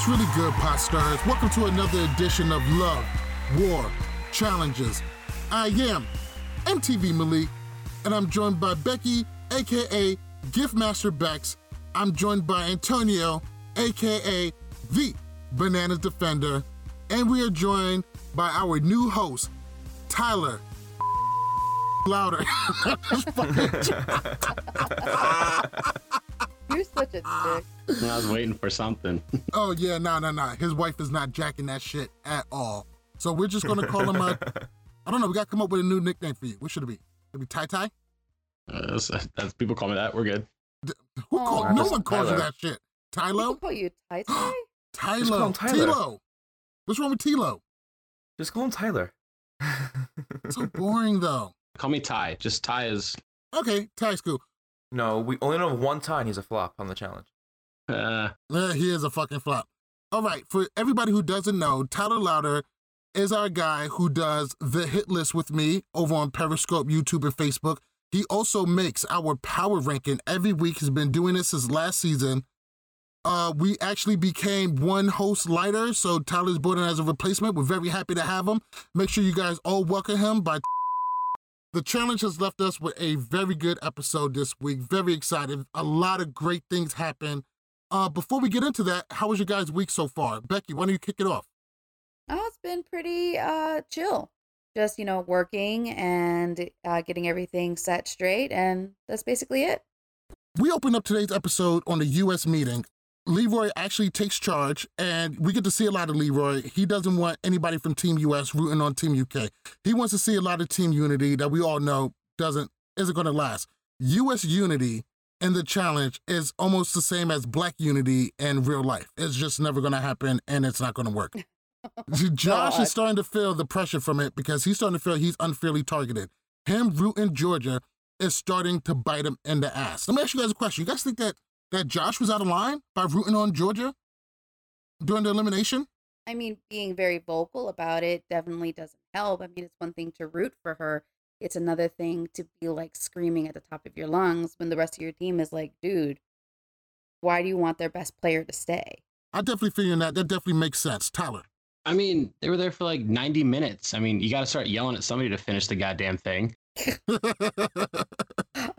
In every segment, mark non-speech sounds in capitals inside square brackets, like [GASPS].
What's really good, pot stars? Welcome to another edition of Love, War, Challenges. I am MTV Malik, and I'm joined by Becky, aka Giftmaster Bex. I'm joined by Antonio, aka the Bananas Defender, and we are joined by our new host, Tyler. [LAUGHS] Louder. [LAUGHS] [LAUGHS] You're such a dick. [LAUGHS] I was waiting for something. [LAUGHS] Oh yeah, no, no, no. His wife is not jacking that shit at all. So we're just gonna call him a. [LAUGHS] I don't know. We gotta come up with a new nickname for you. What should it be? Should it be Tai Tai? Uh, that's, that's- people call me that. We're good. Who call, Aw. No one calls you that shit. People Tylo? call you Tai [GASPS] Tai? Just call Tylo. Tyler. What's wrong with Tilo? Just call him Tyler. So boring though. Call me Ty. Just Ty is. Okay, Ty's cool. No, we only know of one time he's a flop on the challenge. Uh, he is a fucking flop. All right, for everybody who doesn't know, Tyler Louder is our guy who does the hit list with me over on Periscope, YouTube, and Facebook. He also makes our power ranking every week. He's been doing this since last season. Uh, we actually became one host lighter, so Tyler's brought in as a replacement. We're very happy to have him. Make sure you guys all welcome him by. The challenge has left us with a very good episode this week. Very excited. A lot of great things happen. Uh, before we get into that, how was your guys' week so far? Becky, why don't you kick it off? Oh, it's been pretty uh chill. Just, you know, working and uh, getting everything set straight, and that's basically it. We open up today's episode on the U.S. meeting. Leroy actually takes charge, and we get to see a lot of Leroy. He doesn't want anybody from Team U.S. rooting on Team UK. He wants to see a lot of team unity that we all know doesn't isn't going to last. U.S. unity in the challenge is almost the same as Black unity in real life. It's just never going to happen, and it's not going to work. [LAUGHS] Josh God. is starting to feel the pressure from it because he's starting to feel he's unfairly targeted. Him rooting Georgia is starting to bite him in the ass. Let me ask you guys a question. You guys think that that Josh was out of line by rooting on Georgia during the elimination? I mean, being very vocal about it definitely doesn't help. I mean, it's one thing to root for her, it's another thing to be like screaming at the top of your lungs when the rest of your team is like, dude, why do you want their best player to stay? I definitely feel that. That definitely makes sense. Tyler. I mean, they were there for like 90 minutes. I mean, you got to start yelling at somebody to finish the goddamn thing. [LAUGHS] we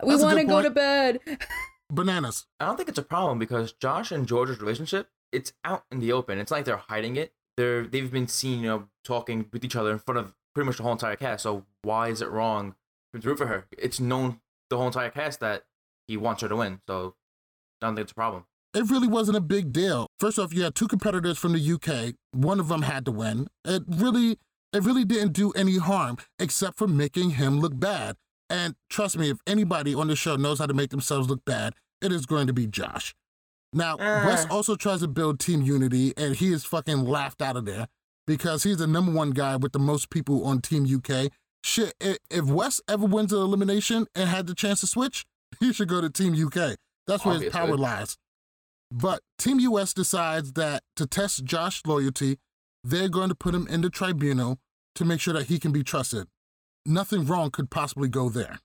want to go to bed. [LAUGHS] Bananas. I don't think it's a problem because Josh and George's relationship, it's out in the open. It's not like they're hiding it. They're they've been seen, you know, talking with each other in front of pretty much the whole entire cast. So why is it wrong to root for her? It's known the whole entire cast that he wants her to win. So I don't think it's a problem. It really wasn't a big deal. First off, you had two competitors from the UK. One of them had to win. It really, it really didn't do any harm except for making him look bad. And trust me, if anybody on the show knows how to make themselves look bad, it is going to be Josh. Now, Eh. Wes also tries to build team unity, and he is fucking laughed out of there because he's the number one guy with the most people on Team UK. Shit, if Wes ever wins an elimination and had the chance to switch, [LAUGHS] he should go to Team UK. That's where his power lies. But Team US decides that to test Josh's loyalty, they're going to put him in the tribunal to make sure that he can be trusted. Nothing wrong could possibly go there.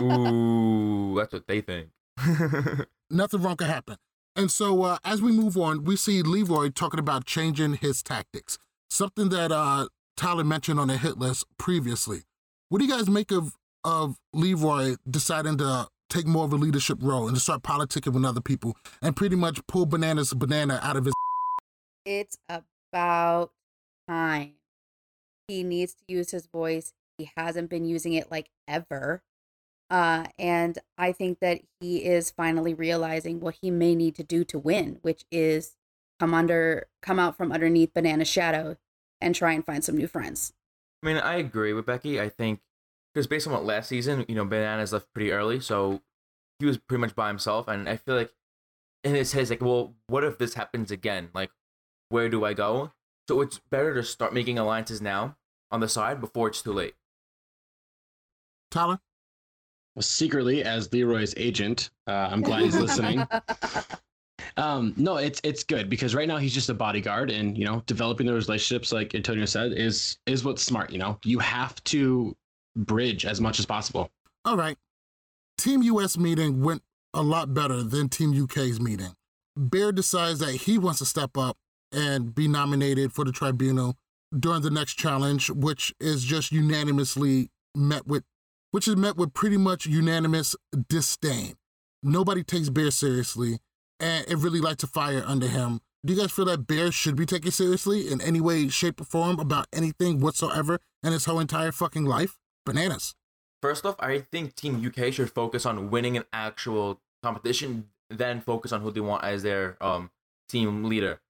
Ooh, that's what they think. [LAUGHS] Nothing wrong could happen. And so uh, as we move on, we see Leroy talking about changing his tactics, something that uh, Tyler mentioned on the hit list previously. What do you guys make of of Leroy deciding to take more of a leadership role and to start politicking with other people and pretty much pull bananas banana out of his it's about time. He needs to use his voice. He hasn't been using it like ever. Uh, and I think that he is finally realizing what he may need to do to win, which is come under, come out from underneath Banana's shadow and try and find some new friends. I mean, I agree with Becky. I think because based on what last season, you know, Bananas left pretty early, so he was pretty much by himself, and I feel like in his head, like, well, what if this happens again? Like, where do I go? So it's better to start making alliances now on the side before it's too late. Tyler? Well, secretly, as Leroy's agent, uh, I'm glad he's listening. [LAUGHS] Um, no, it's it's good because right now he's just a bodyguard, and you know, developing those relationships, like Antonio said, is is what's smart. You know, you have to bridge as much as possible. All right. Team US meeting went a lot better than Team UK's meeting. Bear decides that he wants to step up and be nominated for the tribunal during the next challenge, which is just unanimously met with, which is met with pretty much unanimous disdain. Nobody takes Bear seriously, and it really lights a fire under him. Do you guys feel that Bear should be taken seriously in any way, shape, or form about anything whatsoever in his whole entire fucking life? Bananas. First off, I think Team UK should focus on winning an actual competition, then focus on who they want as their um team leader.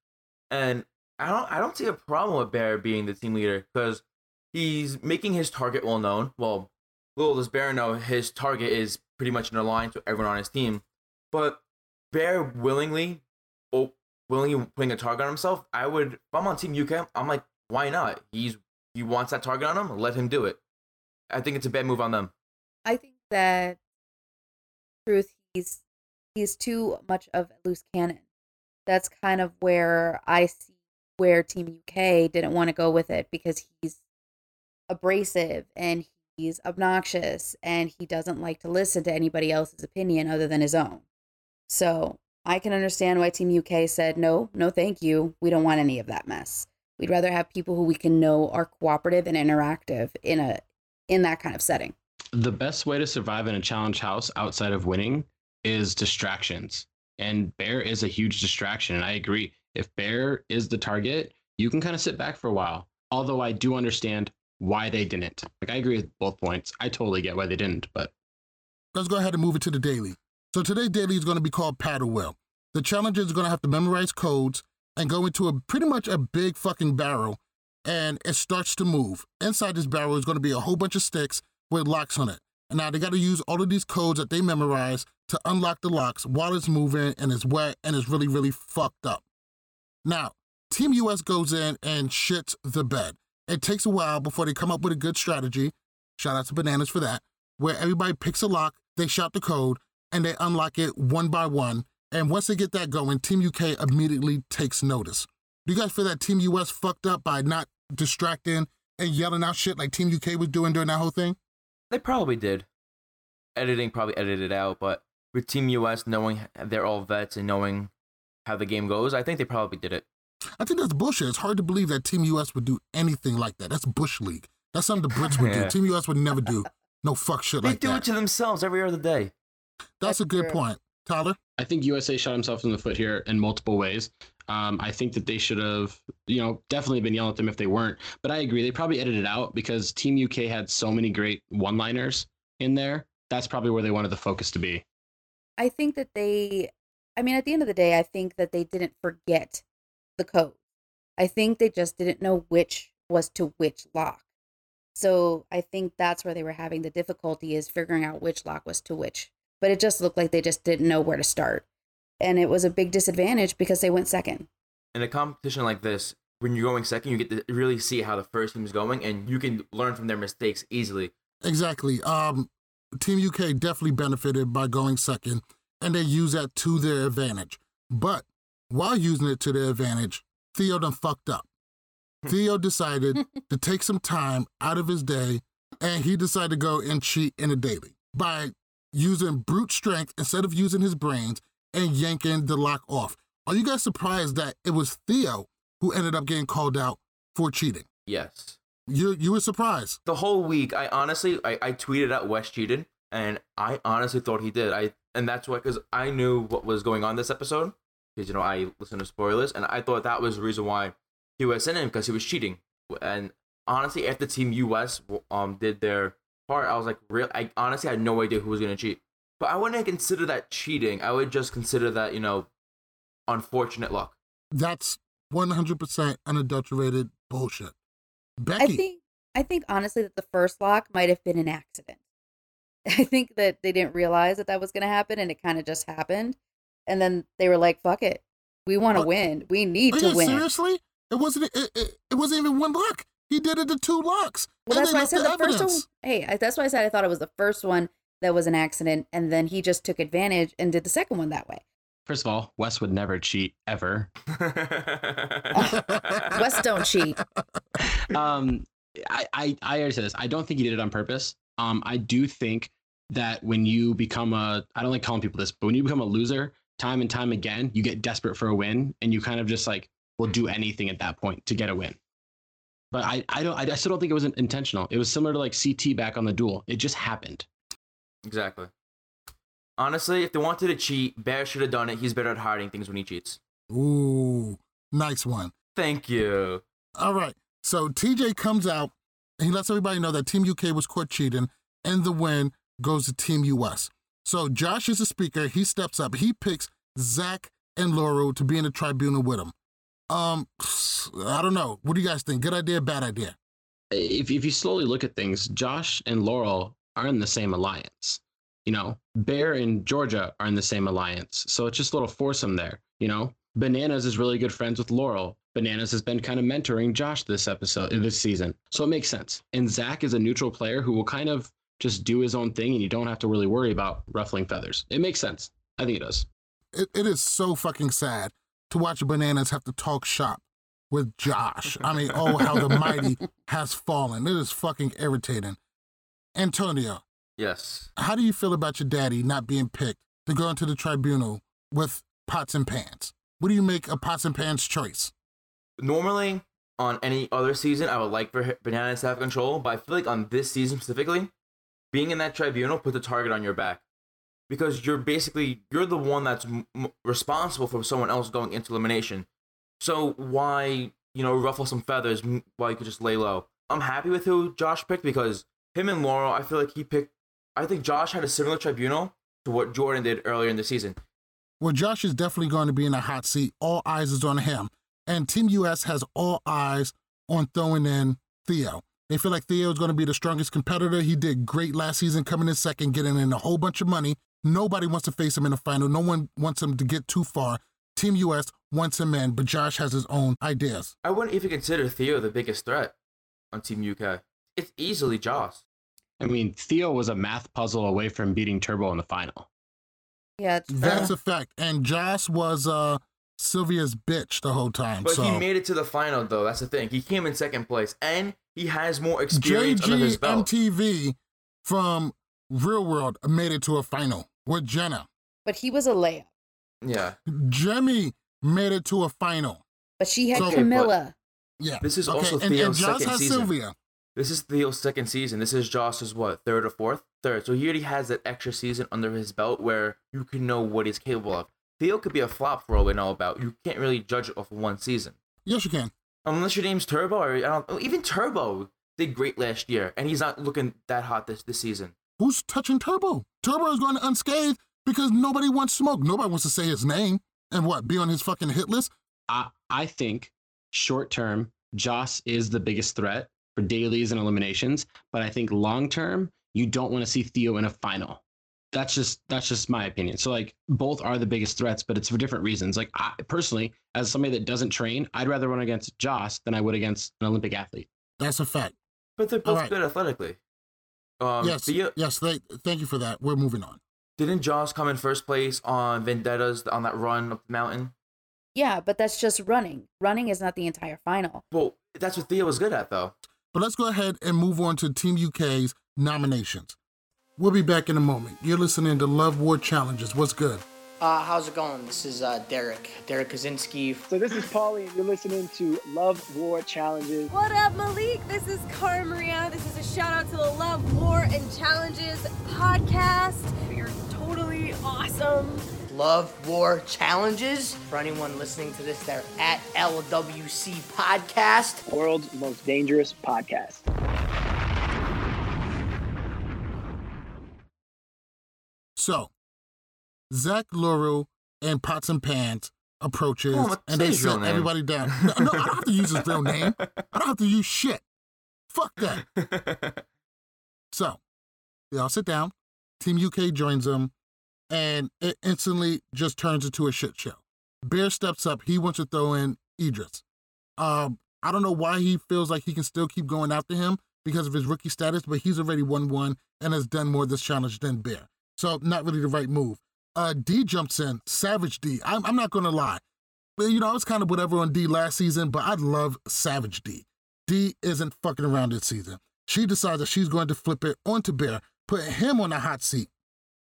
And I don't I don't see a problem with Bear being the team leader because he's making his target well known. Well, little does Bear know his target is pretty much in line to everyone on his team. But Bear willingly, oh, willingly putting a target on himself, I would. If I'm on Team UK, I'm like, why not? He's he wants that target on him. Let him do it. I think it's a bad move on them. I think that truth he's he's too much of a loose cannon. That's kind of where I see where Team UK didn't want to go with it because he's abrasive and he's obnoxious and he doesn't like to listen to anybody else's opinion other than his own. So I can understand why Team UK said, no, no, thank you. We don't want any of that mess. We'd rather have people who we can know are cooperative and interactive in a in that kind of setting. The best way to survive in a challenge house outside of winning is distractions. And Bear is a huge distraction. And I agree. If Bear is the target, you can kind of sit back for a while. Although I do understand why they didn't. Like I agree with both points. I totally get why they didn't, but let's go ahead and move it to the daily. So today's daily is going to be called Paddle Well. The challengers are going to have to memorize codes and go into a pretty much a big fucking barrel and it starts to move. Inside this barrel is going to be a whole bunch of sticks with locks on it. And now they got to use all of these codes that they memorize to unlock the locks while it's moving and it's wet and it's really, really fucked up. Now, Team US goes in and shits the bed. It takes a while before they come up with a good strategy. Shout out to Bananas for that. Where everybody picks a lock, they shout the code, and they unlock it one by one. And once they get that going, Team UK immediately takes notice. Do you guys feel that Team US fucked up by not distracting and yelling out shit like Team UK was doing during that whole thing? They probably did. Editing probably edited out, but with Team US knowing they're all vets and knowing how the game goes, I think they probably did it. I think that's bullshit. It's hard to believe that Team US would do anything like that. That's Bush League. That's something the Brits would yeah. do. Team US would never do no fuck shit they like that. They do it to themselves every other day. That's, that's a good true. point. Tyler? I think USA shot himself in the foot here in multiple ways. Um, I think that they should have, you know, definitely been yelling at them if they weren't. But I agree, they probably edited out because Team UK had so many great one-liners in there. That's probably where they wanted the focus to be. I think that they, I mean, at the end of the day, I think that they didn't forget the code. I think they just didn't know which was to which lock. So I think that's where they were having the difficulty is figuring out which lock was to which. But it just looked like they just didn't know where to start and it was a big disadvantage because they went second. In a competition like this, when you're going second, you get to really see how the first team is going, and you can learn from their mistakes easily. Exactly. Um, Team UK definitely benefited by going second, and they use that to their advantage. But while using it to their advantage, Theo done fucked up. Hmm. Theo [LAUGHS] decided to take some time out of his day, and he decided to go and cheat in a daily by using brute strength instead of using his brains and yanking the lock off. Are you guys surprised that it was Theo who ended up getting called out for cheating? Yes. You you were surprised. The whole week, I honestly I, I tweeted out Wes cheated, and I honestly thought he did. I and that's why because I knew what was going on this episode because you know I listen to spoilers, and I thought that was the reason why he was in him because he was cheating. And honestly, after Team US um did their part, I was like, real. I honestly had no idea who was gonna cheat. But I wouldn't consider that cheating. I would just consider that, you know, unfortunate luck. That's 100% unadulterated bullshit. Becky. I think I think honestly that the first lock might have been an accident. [LAUGHS] I think that they didn't realize that that was going to happen and it kind of just happened. And then they were like, fuck it. We want to Uh, win. We need to you win. seriously? It wasn't. It, it, it wasn't even one lock. He did it to two locks. Well, and that's they why I said the, first one. Hey, that's why I said I thought it was the first one that was an accident. And then he just took advantage and did the second one that way. First of all, Wes would never cheat ever. [LAUGHS] Wes don't cheat. [LAUGHS] um, I, I, I already said this. I don't think he did it on purpose. Um, I do think that when you become a, I don't like calling people this, but when you become a loser time and time again, you get desperate for a win, and you kind of just like will do anything at that point to get a win. But I, I don't, I, I still don't think it was intentional. It was similar to like CT back on the duel. It just happened. exactly. Honestly, if they wanted to cheat, Bear should have done it. He's better at hiding things when he cheats. Ooh, nice one. Thank you. All right. So TJ comes out and he lets everybody know that Team UK was caught cheating, and the win goes to Team US. So Josh is the speaker. He steps up. He picks Zach and Laurel to be in the tribunal with him. Um, I don't know. What do you guys think? Good idea, bad idea? if if you slowly look at things, Josh and Laurel are in the same alliance. You know, Bear and Georgia are in the same alliance. So it's just a little foursome there. You know, Bananas is really good friends with Laurel. Bananas has been kind of mentoring Josh this episode, this season. So it makes sense. And Zach is a neutral player who will kind of just do his own thing and you don't have to really worry about ruffling feathers. It makes sense. I think it does. It, it is so fucking sad to watch bananas have to talk shop with Josh. I mean, oh, how the mighty [LAUGHS] has fallen. It is fucking irritating. Antonio, Yes. how do you feel about your daddy not being picked to go into the tribunal with pots and pans? What do you make of pots and pans choice? Normally, on any other season, I would like for Bananas to have control, but I feel like on this season specifically, being in that tribunal puts a target on your back. Because you're basically, you're the one that's m- responsible for someone else going into elimination. So why, you know, ruffle some feathers while you could just lay low? I'm happy with who Josh picked because him and Laurel, I feel like he picked, I think Josh had a similar tribunal to what Jordan did earlier in the season. Well, Josh is definitely going to be in a hot seat. All eyes is on him. And Team US has all eyes on throwing in Theo. They feel like Theo is going to be the strongest competitor. He did great last season, coming in second, getting in a whole bunch of money. Nobody wants to face him in the final. No one wants him to get too far. Team US wants him in, but Josh has his own ideas. I wouldn't even consider Theo the biggest threat on Team UK. It's easily Joss. I mean, Theo was a math puzzle away from beating Turbo in the final. Yeah, it's That's a fact. And Josh was uh Sylvia's bitch the whole time. But so he made it to the final, though. That's the thing. He came in second place, and he has more experience under his JG belt. MTV from Real World made it to a final with Jenna. but he was a layup. yeah, Jemmye made it to a final. But she had So- Okay, but- Camilla. Yeah. This is okay. also and, and Theo's Josh second has season. Sylvia. this is Theo's second season. This is Josh's what third or fourth? Third. So he already has that extra season under his belt where you can know what he's capable of. Theo could be a flop for all we know about. You can't really judge it off of one season. Yes, you can. Unless your name's Turbo, or I don't. Even Turbo did great last year, and he's not looking that hot this this season. Who's touching Turbo? Turbo is going unscathed because nobody wants smoke. Nobody wants to say his name and what be on his fucking hit list. I, I think short term, Joss is the biggest threat for dailies and eliminations. But I think long term, you don't want to see Theo in a final. That's just that's just my opinion. So like both are the biggest threats, but it's for different reasons. Like I personally, as somebody that doesn't train, I'd rather run against Joss than I would against an Olympic athlete. That's a fact. But they're both right. good athletically. Um, yes, Theo, yes. They, thank you for that. We're moving on. didn't Joss come in first place on Vendettas on that run up the mountain? Yeah, but that's just running. Running is not the entire final. Well, that's what Theo was good at, though. But let's go ahead and move on to Team UK's nominations. We'll be back in a moment. You're listening to Love War Challenges. What's good? Uh, how's it going? This is uh, Derek, Derek Kaczynski. So this is Paulie, and you're listening to Love War Challenges. What up, Malik? This is Cara Maria. This is a shout out to the Love, War, and Challenges podcast. You're totally awesome. Love War Challenges. For anyone listening to this, they're at LWC Podcast. World's most dangerous podcast. So, Zach Laurel and Pots and Pans approaches, on, and they sit everybody down. [LAUGHS] No, no, I don't have to use his real name. I don't have to use shit. Fuck that. [LAUGHS] So they all sit down. Team UK joins them, and it instantly just turns into a shit show. Bear steps up. He wants to throw in Idris. Um, I don't know why he feels like he can still keep going after him because of his rookie status, but he's already won one and has done more this challenge than Bear. So not really the right move. Uh, D jumps in, Savage D. I'm, I'm not gonna lie. You know, I was kind of whatever on D last season, but I love Savage D. D isn't fucking around this season. She decides that she's going to flip it onto Bear, put him on the hot seat.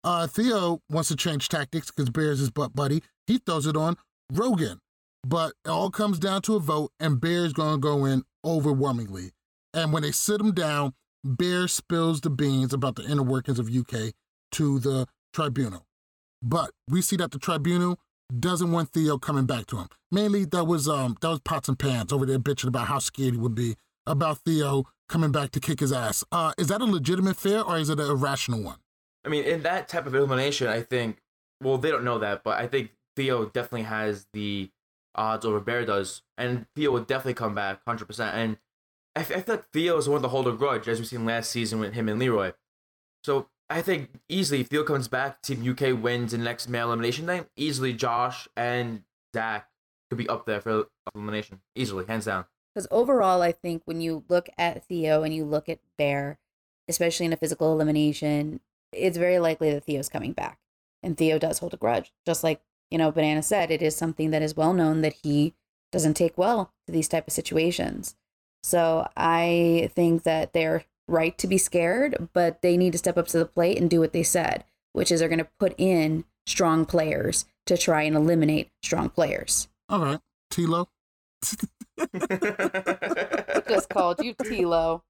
Uh, Theo wants to change tactics because Bear's his butt buddy. He throws it on Rogan. But it all comes down to a vote, and Bear's going to go in overwhelmingly. And when they sit him down, Bear spills the beans about the inner workings of UK to the tribunal. But we see that the tribunal doesn't want Theo coming back to him. Mainly that was um that was pots and pans over there bitching about how scared he would be about Theo coming back to kick his ass. Uh, is that a legitimate fear or is it an irrational one? I mean, in that type of elimination, I think. Well, they don't know that, but I think Theo definitely has the odds over Bear does, and Theo would definitely come back, hundred percent. And I, f- I feel like Theo is the one to hold a grudge, as we've seen last season with him and Leroy. So I think easily, if Theo comes back, Team UK wins in the next male elimination night. Easily, Josh and Zach could be up there for elimination, easily, hands down. Because overall, I think when you look at Theo and you look at Bear, especially in a physical elimination, it's very likely that Theo's coming back. And Theo does hold a grudge. Just like, you know, Banana said, it is something that is well known that he doesn't take well to these type of situations. So I think that they're right to be scared, but they need to step up to the plate and do what they said, which is they're going to put in strong players to try and eliminate strong players. All right, Tilo. [LAUGHS] Just called you Tilo.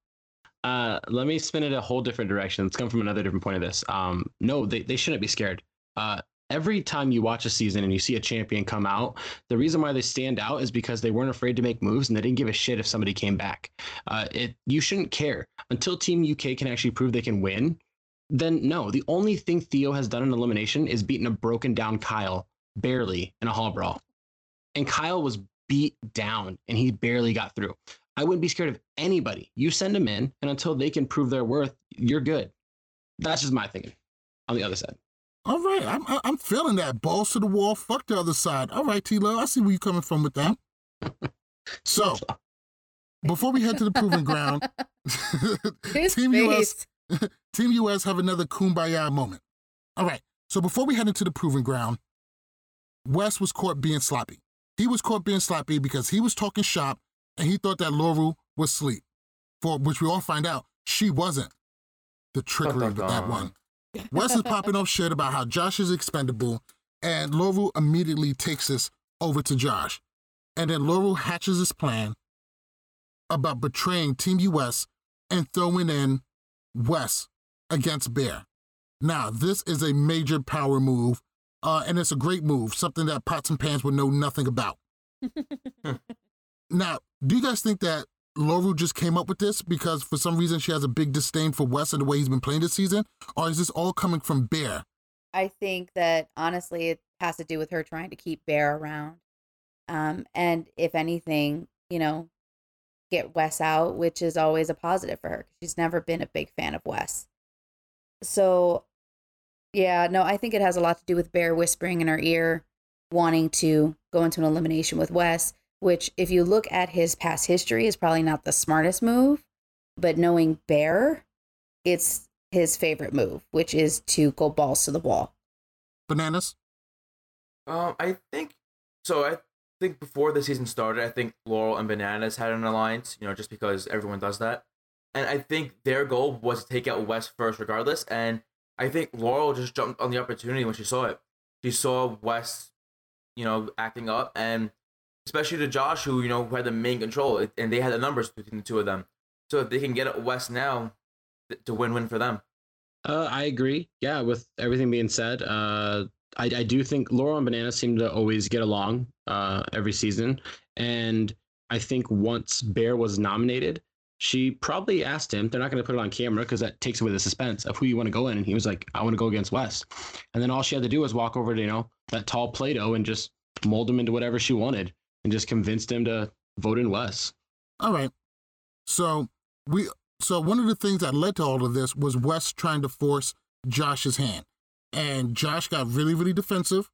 Uh, let me spin it a whole different direction. Let's come from another different point of this. Um, no, they, they shouldn't be scared. Uh, every time you watch a season and you see a champion come out, the reason why they stand out is because they weren't afraid to make moves and they didn't give a shit if somebody came back. Uh, it you shouldn't care until Team UK can actually prove they can win. Then no, the only thing Theo has done in elimination is beaten a broken down Kyle barely in a hall brawl, and Kyle was beat down and he barely got through. I wouldn't be scared of anybody. You send them in, and until they can prove their worth, you're good. That's just my thinking. On the other side. All right, I'm I'm feeling that. Balls to the wall. Fuck the other side. All right, Tilo. I see where you're coming from with that. [LAUGHS] So, before we head to the proving ground, [LAUGHS] [LAUGHS] Team face. US Team US have another kumbaya moment. All right. So before we head into the proving ground, Wes was caught being sloppy. He was caught being sloppy because he was talking shop and he thought that Laurel was asleep. For which we all find out she wasn't. The trickery with that one. Wes is popping off shit about how Josh is expendable, and Laurel immediately takes this over to Josh. And then Laurel hatches his plan about betraying Team US and throwing in Wes against Bear. Now, this is a major power move, uh, and it's a great move, something that Pots and Pans would know nothing about. [LAUGHS] now, do you guys think that Laurel just came up with this because for some reason she has a big disdain for Wes and the way he's been playing this season? Or is this all coming from Bear? I think that honestly, it has to do with her trying to keep Bear around. Um, and if anything, you know, get Wes out, which is always a positive for her. She's never been a big fan of Wes. So, yeah, no, I think it has a lot to do with Bear whispering in her ear, wanting to go into an elimination with Wes, which, if you look at his past history, is probably not the smartest move. But knowing Bear, it's his favorite move, which is to go balls to the wall. Bananas? Um, I think so. I think before the season started, I think Laurel and Bananas had an alliance. You know, just because everyone does that, and I think their goal was to take out Wes first, regardless. And I think Laurel just jumped on the opportunity when she saw it. She saw Wes, you know, acting up, and especially to Josh, who you know who had the main control, and they had the numbers between the two of them. So if they can get at Wes now, to win-win for them. Uh, I agree. Yeah, with everything being said, uh, I, I do think Laurel and Banana seem to always get along uh, every season, and I think once Bear was nominated, she probably asked him. They're not going to put it on camera because that takes away the suspense of who you want to go in, and he was like, "I want to go against Wes," and then all she had to do was walk over to you know that tall Play-Doh and just mold him into whatever she wanted, and just convinced him to vote in Wes. All right. So we so one of the things that led to all of this was Wes trying to force Josh's hand. And Josh got really, really defensive.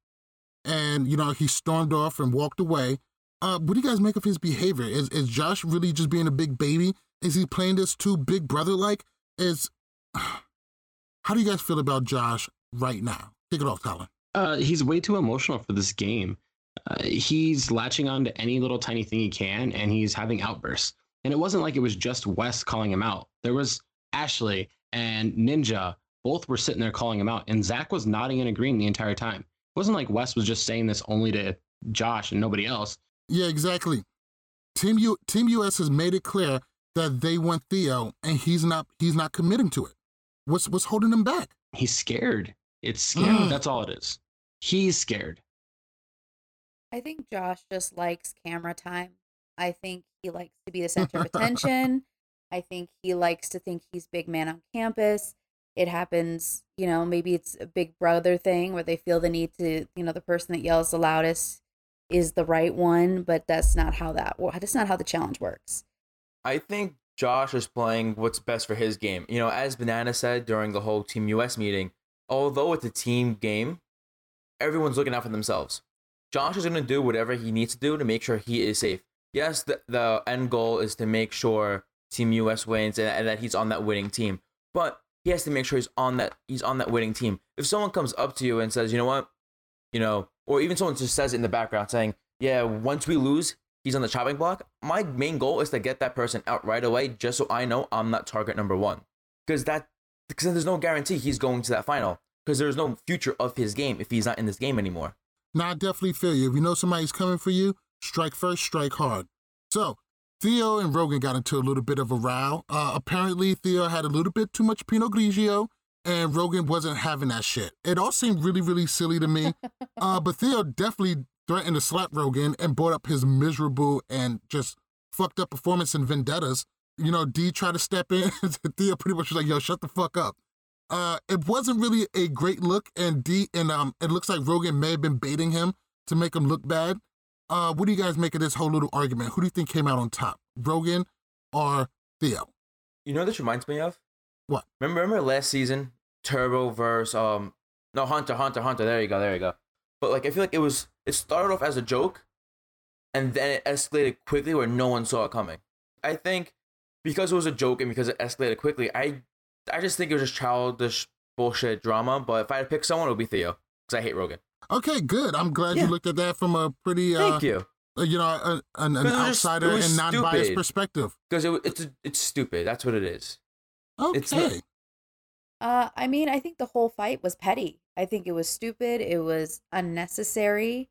And, you know, he stormed off and walked away. Uh, what do you guys make of his behavior? Is is Josh really just being a big baby? Is he playing this too big brother like? Is [SIGHS] how do you guys feel about Josh right now? Kick it off, Colin. Uh, he's way too emotional for this game. Uh, he's latching on to any little tiny thing he can, and he's having outbursts. And it wasn't like it was just Wes calling him out. There was Ashley and Ninja both were sitting there calling him out, and Zach was nodding and agreeing the entire time. It wasn't like Wes was just saying this only to Josh and nobody else. Yeah, exactly. Team U Team US has made it clear that they want Theo, and he's not he's not committing to it. What's what's holding him back? He's scared. It's scared. Mm. That's all it is. He's scared. I think Josh just likes camera time. I think he likes to be the center of [LAUGHS] attention. I think he likes to think he's big man on campus. It happens, you know, maybe it's a big brother thing where they feel the need to, you know, the person that yells the loudest is the right one, but that's not how that that's not how the challenge works. I think Josh is playing what's best for his game. You know, as Banana said during the whole Team US meeting, although it's a team game, everyone's looking out for themselves. Josh is going to do whatever he needs to do to make sure he is safe. Yes, the, the end goal is to make sure Team US wins and, and that he's on that winning team. But he has to make sure he's on that he's on that winning team. If someone comes up to you and says, "You know what?" You know, or even someone just says it in the background saying, "Yeah, once we lose, he's on the chopping block." My main goal is to get that person out right away just so I know I'm not target number 1. Cuz that because there's no guarantee he's going to that final because there's no future of his game if he's not in this game anymore. Now, I definitely feel you. If you know somebody's coming for you, strike first, strike hard. So, Theo and Rogan got into a little bit of a row. Uh, apparently, Theo had a little bit too much Pinot Grigio, and Rogan wasn't having that shit. It all seemed really, really silly to me. [LAUGHS] uh, but Theo definitely threatened to slap Rogan and brought up his miserable and just fucked up performance in Vendettas. You know, D tried to step in. [LAUGHS] Theo pretty much was like, yo, shut the fuck up. Uh, it wasn't really a great look, and D and um, it looks like Rogan may have been baiting him to make him look bad. Uh, what do you guys make of this whole little argument? Who do you think came out on top, Rogan or Theo? You know what this reminds me of? What? Remember, remember last season, Turbo versus um, no Hunter, Hunter, Hunter. There you go, there you go. But like, I feel like it was it started off as a joke, and then it escalated quickly where no one saw it coming. I think because it was a joke and because it escalated quickly, I I just think it was just childish bullshit drama. But if I had to pick someone, it would be Theo because I hate Rogan. Okay, good. I'm glad you looked at that from a pretty, uh, Thank you. uh, you know, a, an, an 'Cause it just- outsider was and non-biased perspective. Because it, it's it's stupid. That's what it is. Okay. It's not- Uh, I mean, I think the whole fight was petty. I think it was stupid. It was unnecessary.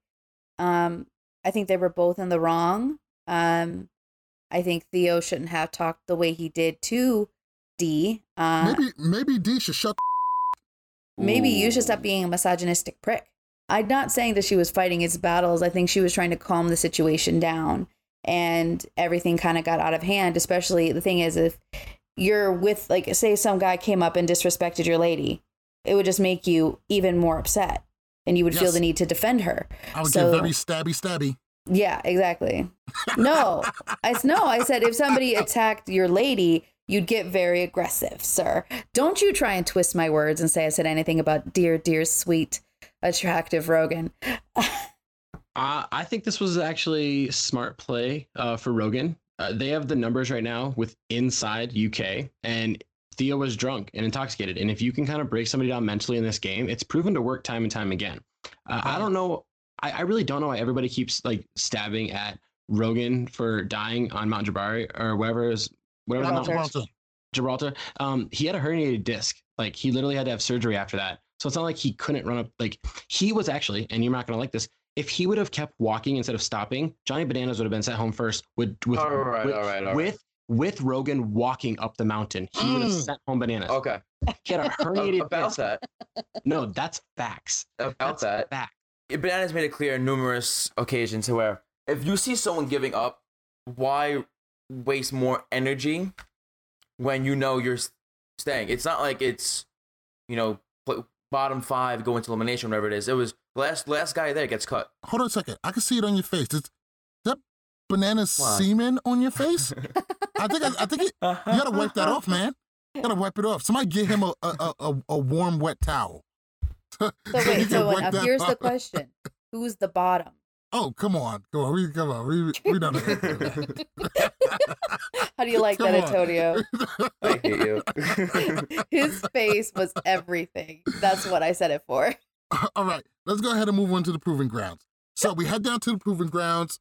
Um, I think they were both in the wrong. Um, I think Theo shouldn't have talked the way he did to D. Uh, maybe maybe D should shut. [LAUGHS] maybe you should stop being a misogynistic prick. I'm not saying that she was fighting his battles. I think she was trying to calm the situation down, and everything kind of got out of hand. Especially the thing is, if you're with, like, say, some guy came up and disrespected your lady, it would just make you even more upset, and you would feel the need to defend her. I would So- get very stabby, stabby. Yeah, exactly. [LAUGHS] No, I no. I said if somebody attacked your lady, you'd get very aggressive, sir. Don't you try and twist my words and say I said anything about dear, dear, sweet, attractive Rogan. [LAUGHS] Uh, I think this was actually smart play uh, for Rogan. Uh, they have the numbers right now with inside UK, and Theo was drunk and intoxicated. And if you can kind of break somebody down mentally in this game, it's proven to work time and time again. Uh, I don't know. I, I really don't know why everybody keeps like stabbing at Rogan for dying on Mount Jabari or wherever whatever Gibraltar. was. Gibraltar. Um, he had a herniated disc. Like he literally had to have surgery after that. So it's not like he couldn't run up. Like he was actually, and you're not gonna like this. If he would have kept walking instead of stopping, Johnny Bananas would have been sent home first with with All right, with, all right, all right. with with Rogan walking up the mountain. He would have Mm. sent home Bananas. Okay. He had a [LAUGHS] herniated About disc. that. No, that's facts. About That's that. fact. Bananas made it clear on numerous occasions to where if you see someone giving up, why waste more energy when you know you're staying? It's not like it's, you know, bottom five go into elimination, whatever it is. It was last last guy there gets cut. Hold on a second. I can see it on your face. Is that banana Why? semen on your face? [LAUGHS] I think I, I think it, you gotta wipe that off, man. You gotta wipe it off. Somebody get him a a, a, a- a warm, wet towel. [LAUGHS] So he wait, so wipe now that here's the question: Who's the bottom? Oh, come on, come on, we come on, we we don't know. [LAUGHS] [LAUGHS] How do you [LAUGHS] like Come that, on. Antonio? [LAUGHS] I hate you. His face was everything. That's what I said it for. All right, let's go ahead and move on to the proving grounds. So we head down to the proving grounds,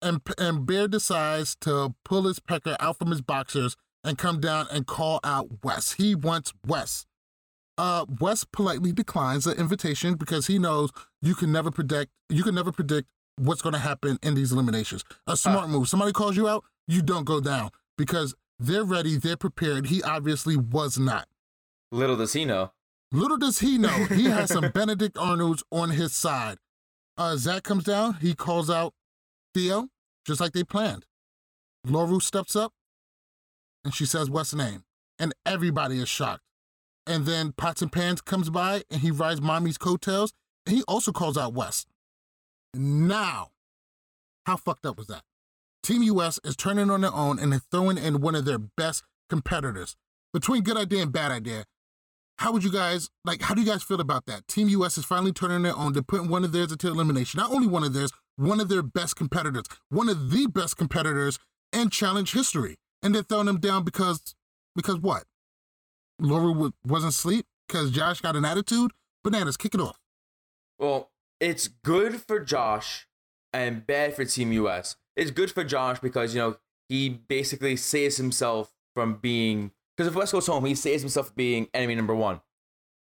and and Bear decides to pull his pecker out from his boxers and come down and call out Wes. He wants Wes. Uh, Wes politely declines the invitation because he knows you can never predict you can never predict what's going to happen in these eliminations. A smart move. Somebody calls you out, you don't go down because they're ready, they're prepared. He obviously was not. Little does he know. Little does he know, he [LAUGHS] has some Benedict Arnolds on his side. Uh, Zach comes down, he calls out Theo, just like they planned. Laurel steps up, and she says Wes' name, and everybody is shocked. And then Pots and Pans comes by, and he rides Mommy's coattails, and he also calls out Wes. Now, how fucked up was that? Team US is turning on their own, and throwing in one of their best competitors. Between good idea and bad idea, how would you guys like how do you guys feel about that? Team us is finally turning their own. To put one of theirs into elimination. Not only one of theirs one of their best competitors one of the best competitors in challenge history. And they're throwing them down because because what? Laura w- wasn't asleep because josh got an attitude? Bananas kick it off. Well, it's good for Josh and bad for Team US. It's good for Josh because, you know, he basically saves himself from being. Because if Wes goes home, he saves himself from being enemy number one.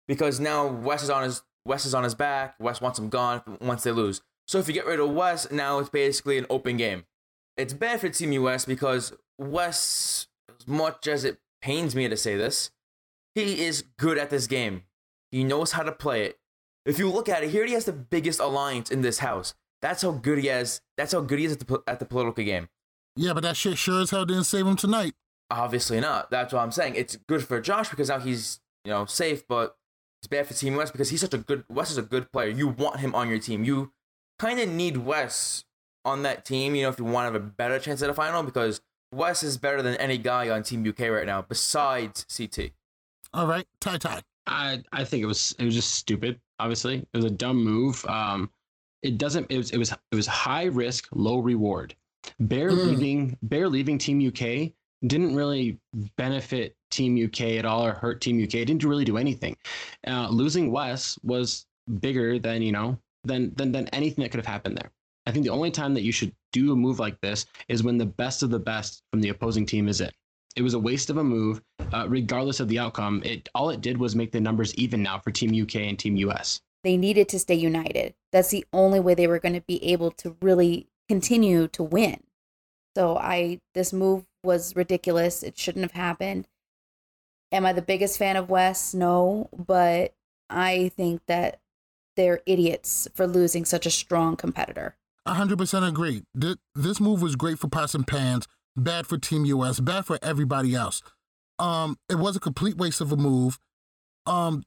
Because now Wes is on his Wes is on his back. Wes wants him gone once they lose. So if you get rid of Wes, now it's basically an open game. It's bad for Team US because Wes, as much as it pains me to say this, he is good at this game. He knows how to play it. If you look at it, here he has the biggest alliance in this house. That's how good he is. That's how good he is at the at the political game. yeah but that shit sure as hell didn't save him tonight Obviously not. That's what I'm saying. It's good for Josh because now he's you know safe, but it's bad for Team West because he's such a good. Wes is a good player. You want him on your team. You kind of need Wes on that team. You know if you want to have a better chance at a final because Wes is better than any guy on Team UK right now besides CT. all right tie tie I I think it was it was just stupid. Obviously, it was a dumb move. Um, it doesn't. It was it was it was high risk, low reward. Bear Mm. leaving Bear leaving Team UK didn't really benefit Team UK at all or hurt Team UK. It didn't really do anything. Uh, losing Wes was bigger than you know than than than anything that could have happened there. I think the only time that you should do a move like this is when the best of the best from the opposing team is in. It was a waste of a move, uh, regardless of the outcome. It all it did was make the numbers even now for Team UK and Team US. They needed to stay united. That's the only way they were going to be able to really continue to win. So I this move was ridiculous. It shouldn't have happened. Am I the biggest fan of Wes? No, but I think that they're idiots for losing such a strong competitor. 100% agree. Th- This move was great for Pots and Pans, bad for Team US, bad for everybody else. Um, it was a complete waste of a move. Um,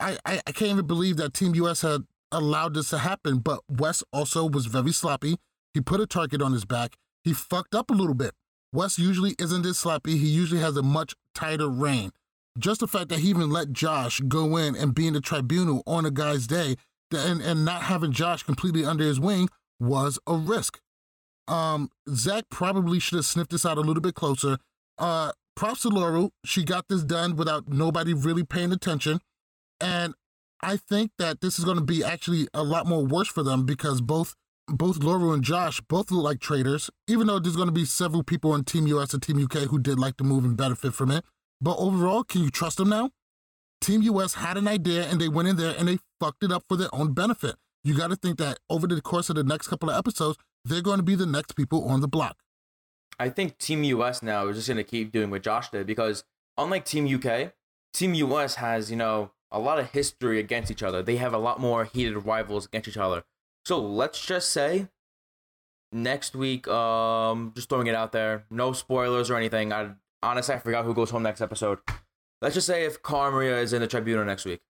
I, I, I can't even believe that Team US had allowed this to happen, but Wes also was very sloppy. He put a target on his back. He fucked up a little bit. Wes usually isn't this sloppy. He usually has a much tighter reign. Just the fact that he even let Josh go in and be in the tribunal on a guy's day and, and not having Josh completely under his wing was a risk. Um, Zach probably should have sniffed this out a little bit closer. Uh, props to Laurel. She got this done without nobody really paying attention. And I think that this is going to be actually a lot more worse for them because both both Laurel and Josh both look like traitors, even though there's going to be several people on Team US and Team UK who did like the move and benefit from it. But overall, can you trust them now? Team US had an idea and they went in there and they fucked it up for their own benefit. You got to think that over the course of the next couple of episodes, they're going to be the next people on the block. I think Team US now is just gonna keep doing what Josh did because unlike Team UK, Team US has you know a lot of history against each other. They have a lot more heated rivals against each other. So let's just say next week, um, just throwing it out there, no spoilers or anything. I honestly I forgot who goes home next episode. Let's just say if Cara Maria is in the tribunal next week,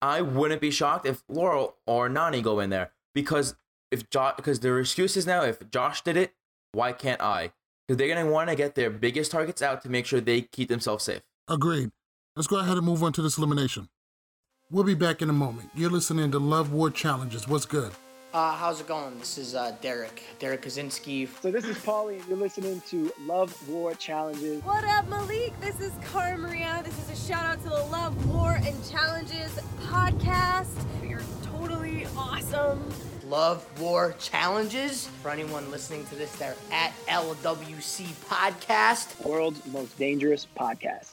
I wouldn't be shocked if Laurel or Nany go in there because if Josh because their excuses now if Josh did it why can't I? Because they're gonna want to get their biggest targets out to make sure they keep themselves safe. Agreed. Let's go ahead and move on to this elimination. We'll be back in a moment. You're listening to Love War Challenges. What's good? Uh, how's it going? This is uh, Derek, Derrick Kosinski. So this is Paulie, and you're listening to Love War Challenges. What up, Malik? This is Cara Maria. This is a shout out to the Love, War, and Challenges podcast. You're totally awesome. Love War Challenges. For anyone listening to this, they're at LWC Podcast. World's most dangerous podcast.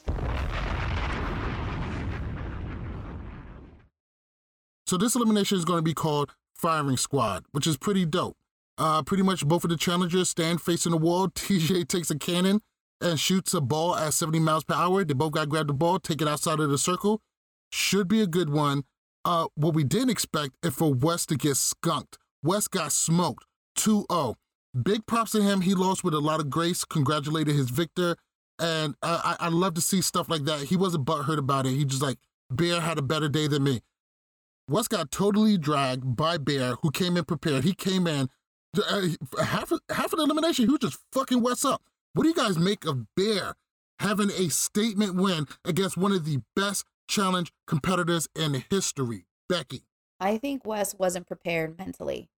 So this elimination is going to be called Firing Squad, which is pretty dope. Uh, pretty much both of the challengers stand facing the wall. [LAUGHS] TJ takes a cannon and shoots a ball at 70 miles per hour. They both got to grab the ball, take it outside of the circle. Should be a good one. Uh, what we didn't expect is for Wes to get skunked. Wes got smoked 2-0. Big props to him. He lost with a lot of grace. Congratulated his victor. And I, I love to see stuff like that. He wasn't butthurt about it. He just like, Bear had a better day than me. Wes got totally dragged by Bear, who came in prepared. He came in uh, half half the elimination. He was just fucking Wes up. What do you guys make of Bear having a statement win against one of the best challenge competitors in history, Becky? I think Wes wasn't prepared mentally.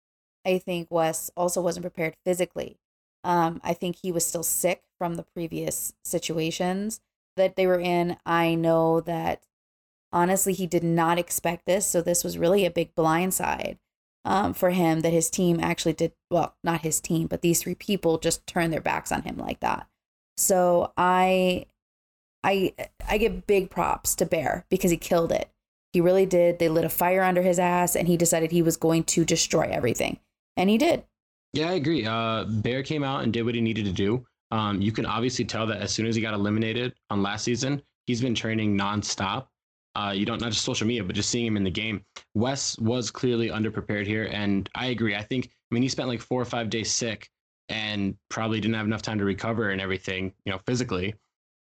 I think Wes also wasn't prepared physically. Um, I think he was still sick from the previous situations that they were in. I know that honestly, he did not expect this. So this was really a big blindside um, for him that his team actually did, well, not his team, but these three people just turned their backs on him like that. So I, I, I give big props to Bear because he killed it. He really did. They lit a fire under his ass and he decided he was going to destroy everything. And he did. Yeah, I agree. Uh, Bear came out and did what he needed to do. Um, you can obviously tell that as soon as he got eliminated on last season, he's been training nonstop. Uh, you don't not just social media, but just seeing him in the game. Wes was clearly underprepared here, and I agree. I think I mean he spent like four or five days sick and probably didn't have enough time to recover and everything, you know, physically.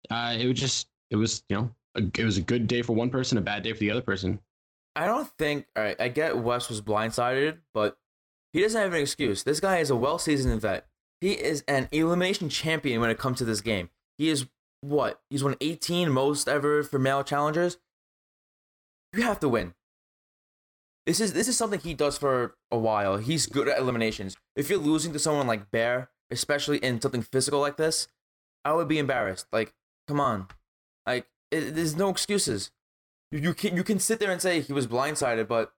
Uh, it was just it was you know a, it was a good day for one person, a bad day for the other person. I don't think. All right, I get Wes was blindsided, but he doesn't have an excuse. This guy is a well-seasoned vet. He is an elimination champion when it comes to this game. He is what? He's won 18 most ever for male challengers. You have to win. This is this is something he does for a while. He's good at eliminations. If you're losing to someone like Bear, especially in something physical like this, I would be embarrassed. Like, come on, like it, there's no excuses. You, you can you can sit there and say he was blindsided, but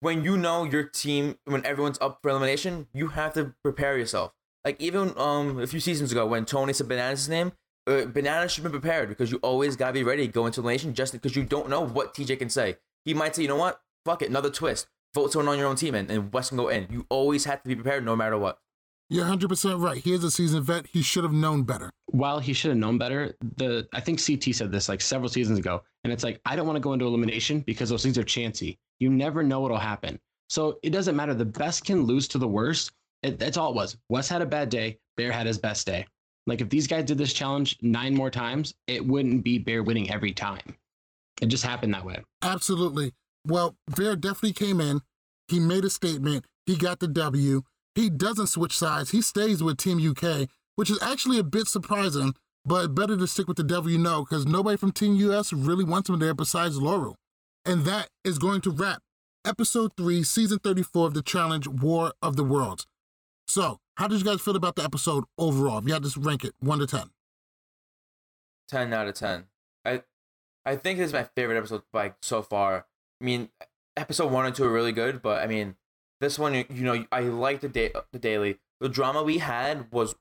when you know your team, when everyone's up for elimination, you have to prepare yourself. Like even um a few seasons ago when Tony said Bananas' name, uh, Bananas should be prepared because you always gotta be ready to go into elimination just because you don't know what TJ can say. He might say, you know what, fuck it, another twist. Vote someone on your own team and, and Wes can go in. You always have to be prepared no matter what. You're 100% right. He is a seasoned vet. He should have known better. While he should have known better, the I think CT said this like several seasons ago, and it's like I don't want to go into elimination because those things are chancy. You never know what'll happen. So it doesn't matter. The best can lose to the worst. It, that's all it was. Wes had a bad day. Bear had his best day. Like if these guys did this challenge nine more times, it wouldn't be Bear winning every time. It just happened that way. Absolutely. Well, Bear definitely came in. He made a statement. He got the W. He doesn't switch sides. He stays with Team UK, which is actually a bit surprising, but better to stick with the devil you know because nobody from Team US really wants him there besides Laurel. And that is going to wrap episode three, season 34 of the challenge War of the Worlds. So, how did you guys feel about the episode overall? If you had to rank it one to 10. 10 out of 10. I I think this is my favorite episode by so far. I mean, episode 1 and 2 are really good, but I mean, this one you know, I like the day the daily. The drama we had was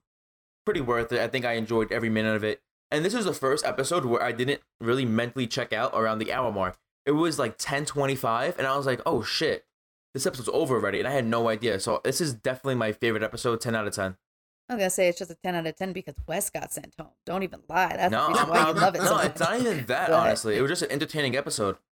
pretty worth it. I think I enjoyed every minute of it. And this was the first episode where I didn't really mentally check out around the hour mark. It was like 10:25 and I was like, "Oh shit. This episode's over already." And I had no idea. So, this is definitely my favorite episode, 10 out of 10. I'm gonna say it's just a 10 out of 10 because Wes got sent home. Don't even lie. That's No, the reason [LAUGHS] why you love it no, it's not even that, honestly. It was just an entertaining episode. [LAUGHS]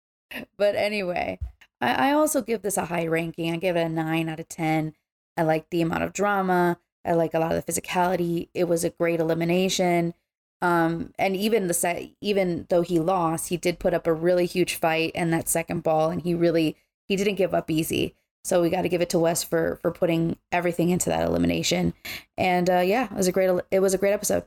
But anyway, I, I also give this a high ranking. I give it a 9 out of 10. I like the amount of drama. I like a lot of the physicality. It was a great elimination. Um, and even the set, even though he lost, he did put up a really huge fight in that second ball, and he really he didn't give up easy. So we got to give it to Wes for for putting everything into that elimination. And uh, yeah, it was a great it was a great episode.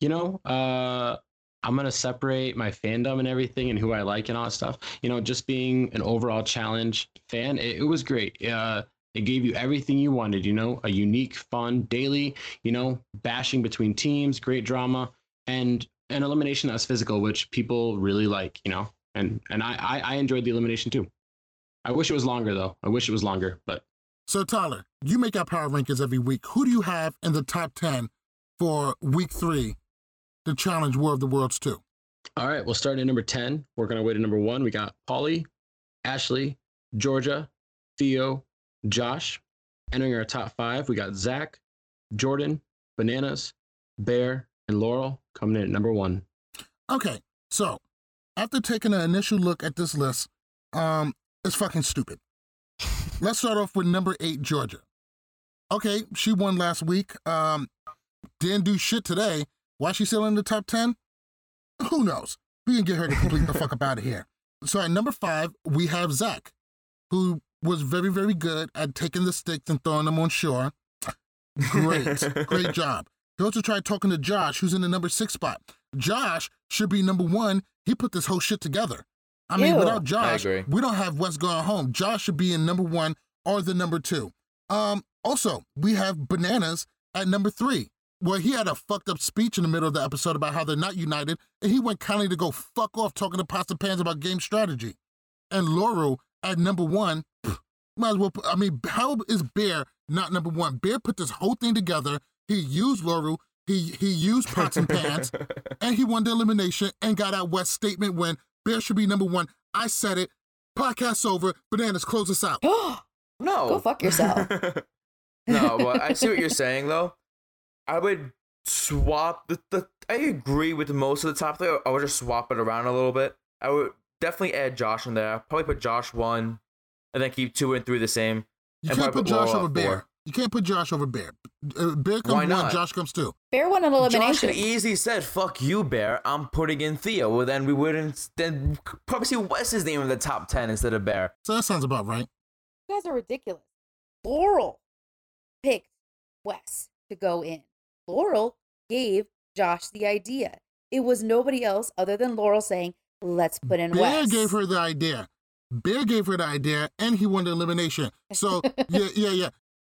You know, uh, I'm gonna separate my fandom and everything and who I like and all that stuff. You know, just being an overall challenge fan, it, it was great. Uh, it gave you everything you wanted. You know, a unique, fun daily. You know, bashing between teams, great drama, and an elimination that's physical, which people really like. You know, and and I I, I enjoyed the elimination too. I wish it was longer though. I wish it was longer, but So, Tyler, you make our power rankings every week. Who do you have in the top 10 for week three, the Challenge War of the Worlds 2? All right, we'll start at number 10. Working our way to number one. We got Polly, Ashley, Georgia, Theo, Josh. Entering our top five, we got Zach, Jordan, Bananas, Bear, and Laurel coming in at number one. Okay, so after taking an initial look at this list, um, it's fucking stupid. Let's start off with number eight, Georgia. Okay, she won last week. Um, didn't do shit today. Why she still in the top 10? Who knows? We can get her to complete the fuck up out of here. So at number five, we have Zach, who was very, very good at taking the sticks and throwing them on shore. Great, [LAUGHS] great job. He also tried talking to Josh, who's in the number six spot. Josh should be number one. He put this whole shit together. I mean, Ew. without Josh, we don't have Wes going home. Josh should be in number one or the number two. Um, also, we have Bananas at number three. Well, he had a fucked up speech in the middle of the episode about how they're not united, and he went kindly to go fuck off talking to Pots and Pans about game strategy. And Laurel at number one, pff, might as well put, I mean, how is Bear not number one? Bear put this whole thing together. He used Laurel, he he used Pots and Pans, [LAUGHS] and he won the elimination and got out Wes statement when Bear should be number one. I said it. Podcast over. Bananas, close us out. [GASPS] No. Go fuck yourself. [LAUGHS] no, but I see what you're saying though. I would swap the, the I agree with most of the top three. I would just swap it around a little bit. I would definitely add Josh in there. Probably put Josh one, and then keep two and three the same. You And can't probably put Josh Laurel over at Bear. four. You can't put Josh over Bear. Uh, Bear comes Why one, not? Josh comes two. Bear won an Josh elimination. could easily said, "Fuck you, Bear. I'm putting in Theo." Well, then we wouldn't. Then probably see Wes's name in the top ten instead of Bear. So that sounds about right. You guys are ridiculous. Laurel picked Wes to go in. Laurel gave Josh the idea. It was nobody else other than Laurel saying, let's put in Bear Wes. gave her the idea. Bear gave her the idea, and he won the elimination. So yeah, yeah, yeah.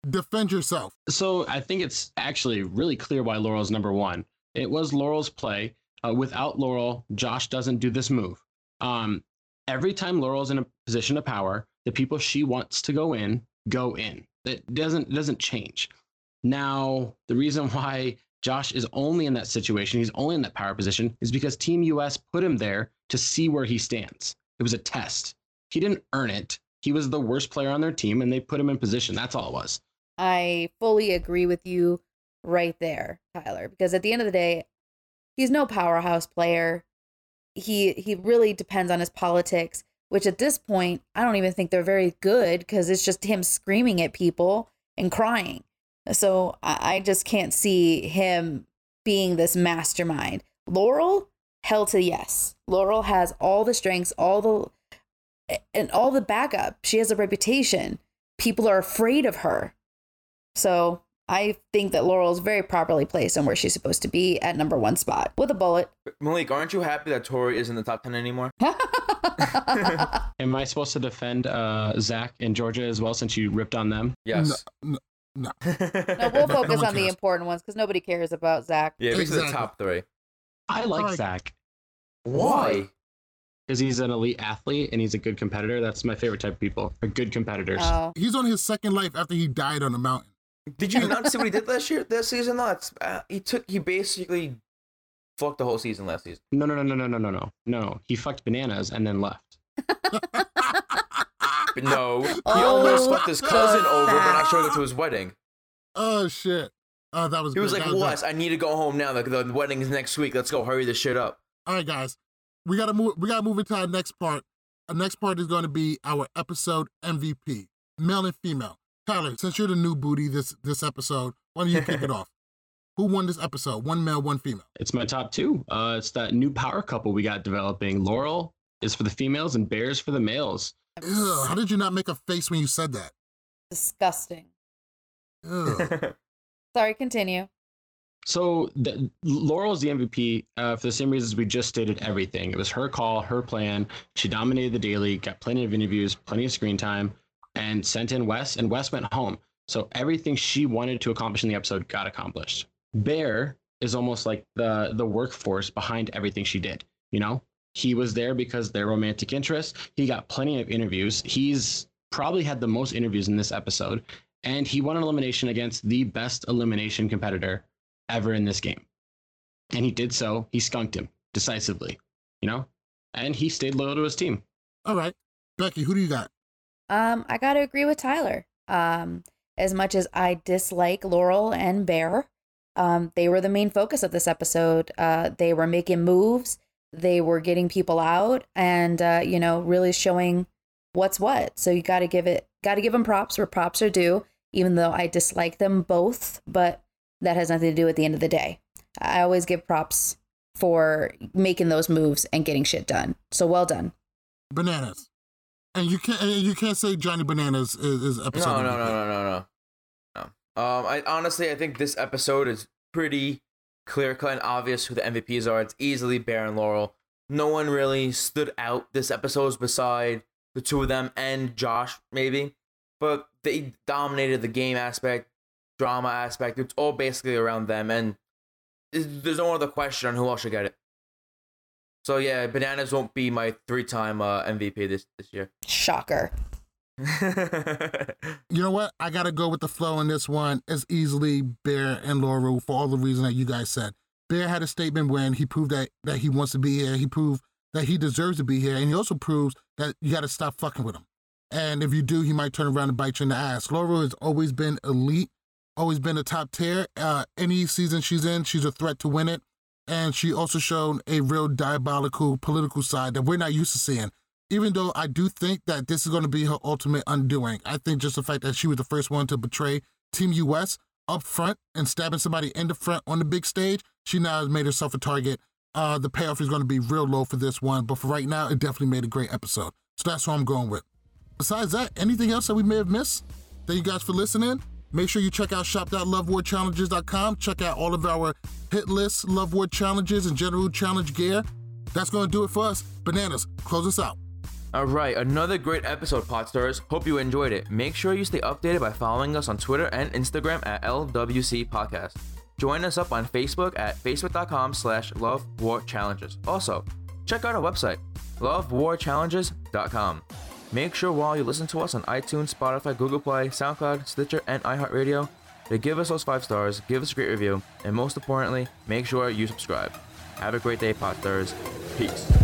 Defend yourself. So I think it's actually really clear why Laurel's number one. It was Laurel's play. Uh, without Laurel, Josh doesn't do this move. Um, every time Laurel's in a position of power, the people she wants to go in go in. It doesn't it doesn't change. Now, the reason [LAUGHS] why Josh is only in that situation, he's only in that power position, is because Team US put him there to see where he stands. It was a test. He didn't earn it. He was the worst player on their team, and they put him in position. That's all it was. I fully agree with you right there, Tyler, because at the end of the day, he's no powerhouse player. He he really depends on his politics, which at this point, I don't even think they're very good because it's just him screaming at people and crying. So I, I just can't see him being this mastermind. Laurel, hell to yes. Laurel has all the strengths, all the and all the backup. She has a reputation. People are afraid of her. So I think that Laurel is very properly placed on where she's supposed to be at number one spot with a bullet. Malik, aren't you happy that Tori isn't in the top ten anymore? [LAUGHS] [LAUGHS] Am I supposed to defend uh, Zach and Georgia as well since you ripped on them? Yes. No, no. no, [LAUGHS] we'll focus one on the important ones because nobody cares about Zach. Yeah, basically Exactly. the top three. I like Alright. Zach Why? because he's an elite athlete and he's a good competitor. That's my favorite type of people, are good competitors. Oh, He's on his second life after he died on the mountain. Did you not see what he did last year? This season, that's uh, he took. He basically fucked the whole season last season. No, no, no, no, no, no, no, no. He fucked bananas and then left. but [LAUGHS] no, he oh, almost fucked his cousin over by not showed up to his wedding. Oh shit! Oh, that was. He was like, "What? I need to go home now. The, the wedding is next week. Let's go. Hurry this shit up." All right, guys, we gotta move. We gotta move into our next part. Our next part is going to be our episode MVP, male and female. Tyler, since you're the new booty this this episode, why don't you kick it [LAUGHS] off? Who won this episode? One male, one female. It's my top two. Uh, it's that new power couple we got developing. Laurel is for the females and Bears for the males. Ugh, how did you not make a face when you said that? Disgusting. Ugh. [LAUGHS] Sorry, continue. So the, Laurel is the MVP uh, for the same reasons we just stated everything. It was her call, her plan. She dominated the daily, got plenty of interviews, plenty of screen time, and sent in Wes, and Wes went home. So everything she wanted to accomplish in the episode got accomplished. Bear is almost like the the workforce behind everything she did. You know, he was there because their romantic interest. He got plenty of interviews. He's probably had the most interviews in this episode, and he won an elimination against the best elimination competitor ever in this game. And he did so. He skunked him decisively, you know, and he stayed loyal to his team. All right. Becky, who do you got? Um, I got to agree with Tyler. Um, as much as I dislike Laurel and Bear, um, they were the main focus of this episode. Uh, they were making moves, they were getting people out, and uh, you know, really showing what's what. So you got to give it, got to give them props where props are due. Even though I dislike them both, but that has nothing to do at the end of the day. I always give props for making those moves and getting shit done. So well done. Bananas. And you can't and you can't say Johnny Bananas is, is episode. No, no, no, no, no, no. No. Um, I honestly, I think this episode is pretty clear cut and obvious who the MVPs are. It's easily Bear and Laurel. No one really stood out this episode beside the two of them and Josh, maybe. But they dominated the game aspect, drama aspect. It's all basically around them, and there's no other question on who else should get it. So yeah, Bananas won't be my three-time uh, MVP this this year. Shocker. [LAUGHS] You know what? I gotta go with the flow in this one. It's easily Bear and Laurel for all the reasons that you guys said. Bear had a statement when he proved that that he wants to be here. He proved that he deserves to be here, and he also proves that you got to stop fucking with him. And if you do, he might turn around and bite you in the ass. Laurel has always been elite, always been a top tier. Uh, any season she's in, she's a threat to win it. And she also shown a real diabolical political side that we're not used to seeing. Even though I do think that this is going to be her ultimate undoing. I think just the fact that she was the first one to betray Team US up front and stabbing somebody in the front on the big stage, she now has made herself a target. Uh, the payoff is going to be real low for this one, but for right now, it definitely made a great episode. So that's what I'm going with. Besides that, anything else that we may have missed? Thank you guys for listening. Make sure you check out shop.lovewarchallenges.com. Check out all of our hit lists, Love War Challenges, and general challenge gear. That's going to do it for us. Bananas, close us out. All right, another great episode, Podstars. Hope you enjoyed it. Make sure you stay updated by following us on Twitter and Instagram at LWC Podcast. Join us up on Facebook at facebook.com slash Love War Challenges. Also, check out our website, lovewarchallenges.com. Make sure while you listen to us on iTunes, Spotify, Google Play, SoundCloud, Stitcher, and iHeartRadio to give us those five stars, give us a great review, and most importantly, make sure you subscribe. Have a great day, Podstars. Peace.